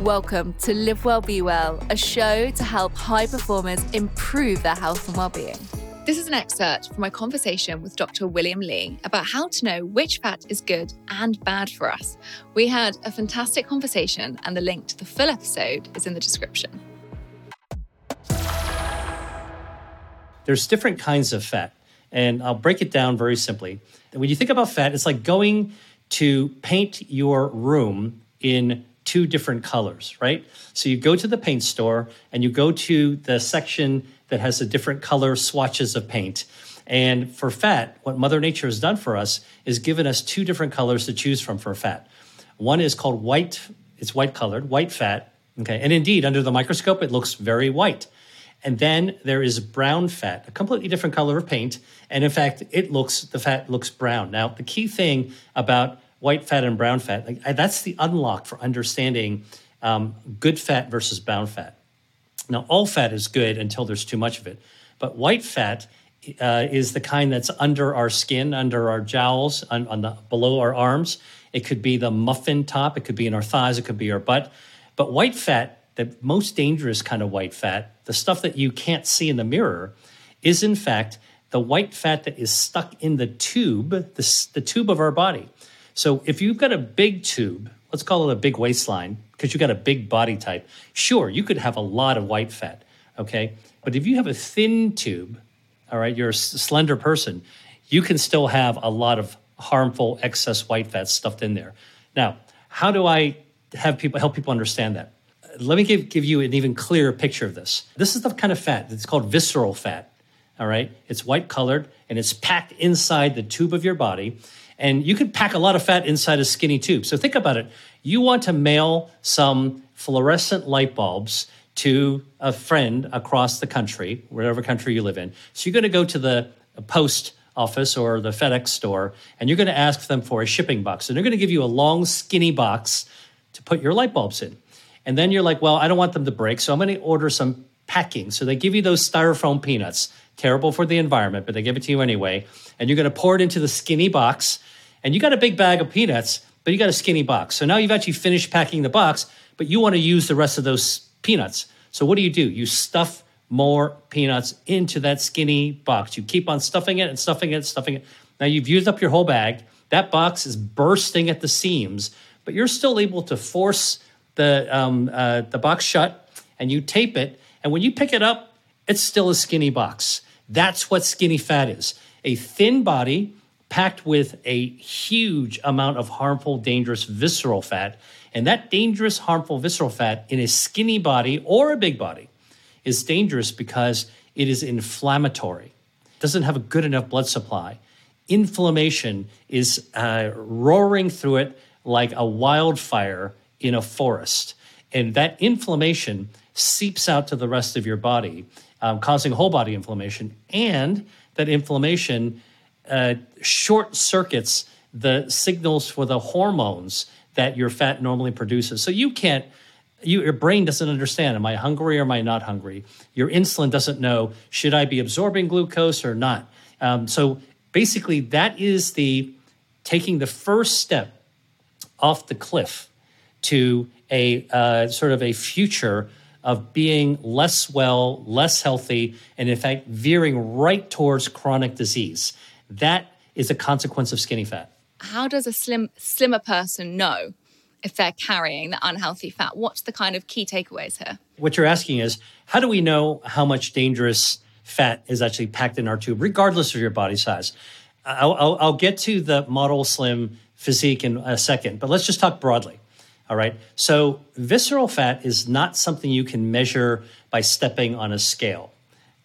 Welcome to Live Well Be Well, a show to help high performers improve their health and well-being. This is an excerpt from my conversation with Dr. William Li about how to know which fat is good and bad for us. We had a fantastic conversation, and the link to the full episode is in the description. There's different kinds of fat, and I'll break it down very simply. When you think about fat, it's like going to paint your room in two different colors, right? So you go to the paint store and you go to the section that has the different color swatches of paint. And for fat, what Mother Nature has done for us is given us two different colors to choose from for fat. One is called white, it's white colored, white fat. Okay. And indeed, under the microscope, it looks very white. And then there is brown fat, a completely different color of paint. And in fact, it looks, the fat looks brown. Now, the key thing about white fat and brown fat. Like, that's the unlock for understanding um, good fat versus brown fat. Now, all fat is good until there's too much of it, but white fat uh, is the kind that's under our skin, under our jowls, on, on the below our arms. It could be the muffin top, it could be in our thighs, it could be our butt. But white fat, the most dangerous kind of white fat, the stuff that you can't see in the mirror, is in fact the white fat that is stuck in the tube, the, the tube of our body. So if you've got a big tube, let's call it a big waistline, because you've got a big body type, sure, you could have a lot of white fat, okay? But if you have a thin tube, all right, you're a slender person, you can still have a lot of harmful excess white fat stuffed in there. Now, how do I have people help people understand that? Let me give, give you an even clearer picture of this. This is the kind of fat that's called visceral fat. All right, it's white colored and it's packed inside the tube of your body. And you can pack a lot of fat inside a skinny tube. So think about it. You want to mail some fluorescent light bulbs to a friend across the country, whatever country you live in. So you're going to go to the post office or the FedEx store and you're going to ask them for a shipping box. And they're going to give you a long, skinny box to put your light bulbs in. And then you're like, well, I don't want them to break. So I'm going to order some packing. So they give you those styrofoam peanuts, terrible for the environment, but they give it to you anyway. And you're going to pour it into the skinny box and you got a big bag of peanuts, but you got a skinny box. So now you've actually finished packing the box, but you want to use the rest of those peanuts. So what do you do? You stuff more peanuts into that skinny box. You keep on stuffing it and stuffing it and stuffing it. Now you've used up your whole bag. That box is bursting at the seams, but you're still able to force the um, uh, the box shut, and you tape it. And when you pick it up, it's still a skinny box. That's what skinny fat is: a thin body packed with a huge amount of harmful, dangerous visceral fat. And that dangerous, harmful visceral fat in a skinny body or a big body is dangerous because it is inflammatory, doesn't have a good enough blood supply. Inflammation is uh, roaring through it like a wildfire in a forest. And that inflammation seeps out to the rest of your body, um, causing whole body inflammation. And that inflammation uh, short circuits the signals for the hormones that your fat normally produces. So you can't, you, your brain doesn't understand, am I hungry or am I not hungry? Your insulin doesn't know, should I be absorbing glucose or not? Um, so basically, that is the taking the first step off the cliff to a uh, sort of a future of being less well, less healthy, and in fact, veering right towards chronic disease. That is a consequence of skinny fat. How does a slim slimmer person know if they're carrying the unhealthy fat? What's the kind of key takeaways here? What you're asking is how do we know how much dangerous fat is actually packed in our tube, regardless of your body size? I'll, I'll, I'll get to the model slim physique in a second, but let's just talk broadly. All right. So, visceral fat is not something you can measure by stepping on a scale.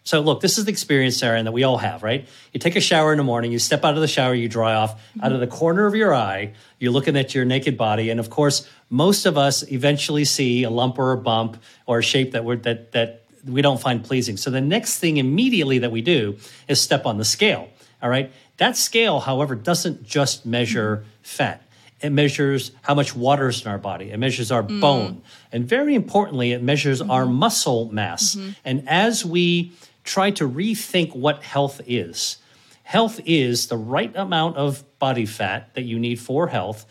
So look, this is the experience, Sarah, and that we all have, right? You take a shower in the morning, you step out of the shower, you dry off. Mm-hmm. Out of the corner of your eye, you're looking at your naked body, and of course, most of us eventually see a lump or a bump or a shape that we're that that we don't find pleasing. So the next thing immediately that we do is step on the scale. All right. That scale, however, doesn't just measure mm-hmm. fat. It measures how much water is in our body. It measures our mm. bone. And very importantly, it measures mm-hmm. our muscle mass. Mm-hmm. And as we try to rethink what health is. Health is the right amount of body fat that you need for health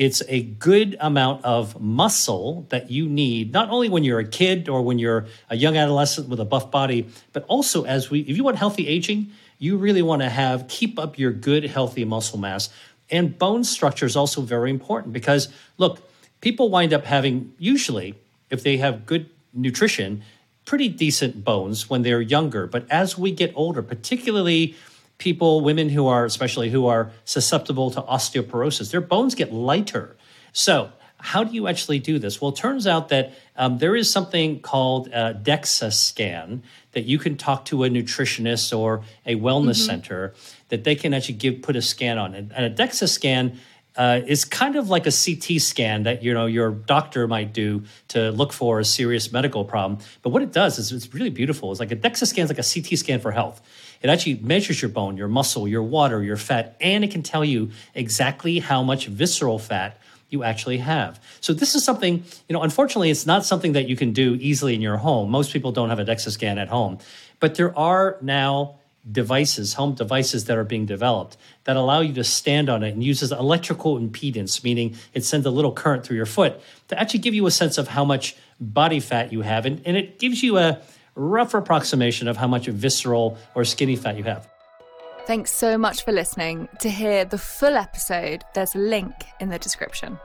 it's a good amount of muscle that you need, not only when you're a kid or when you're a young adolescent with a buff body, but also as we, if you want healthy aging, you really want to have, keep up your good, healthy muscle mass. And bone structure is also very important because, look, people wind up having, usually, if they have good nutrition, pretty decent bones when they're younger. But as we get older, particularly people, women who are, especially who are susceptible to osteoporosis, their bones get lighter. So, how do you actually do this? Well, it turns out that um, there is something called a DEXA scan that you can talk to a nutritionist or a wellness mm-hmm. center that they can actually give put a scan on. And a DEXA scan uh, is kind of like a CT scan that you know your doctor might do to look for a serious medical problem. But what it does is it's really beautiful. It's like a DEXA scan is like a CT scan for health. It actually measures your bone, your muscle, your water, your fat, and it can tell you exactly how much visceral fat you actually have. So this is something, you know, unfortunately, it's not something that you can do easily in your home. Most people don't have a DEXA scan at home, but there are now devices, home devices that are being developed that allow you to stand on it and uses electrical impedance, meaning it sends a little current through your foot to actually give you a sense of how much body fat you have. And, and it gives you a rough approximation of how much visceral or skinny fat you have. Thanks so much for listening. To hear the full episode, there's a link in the description.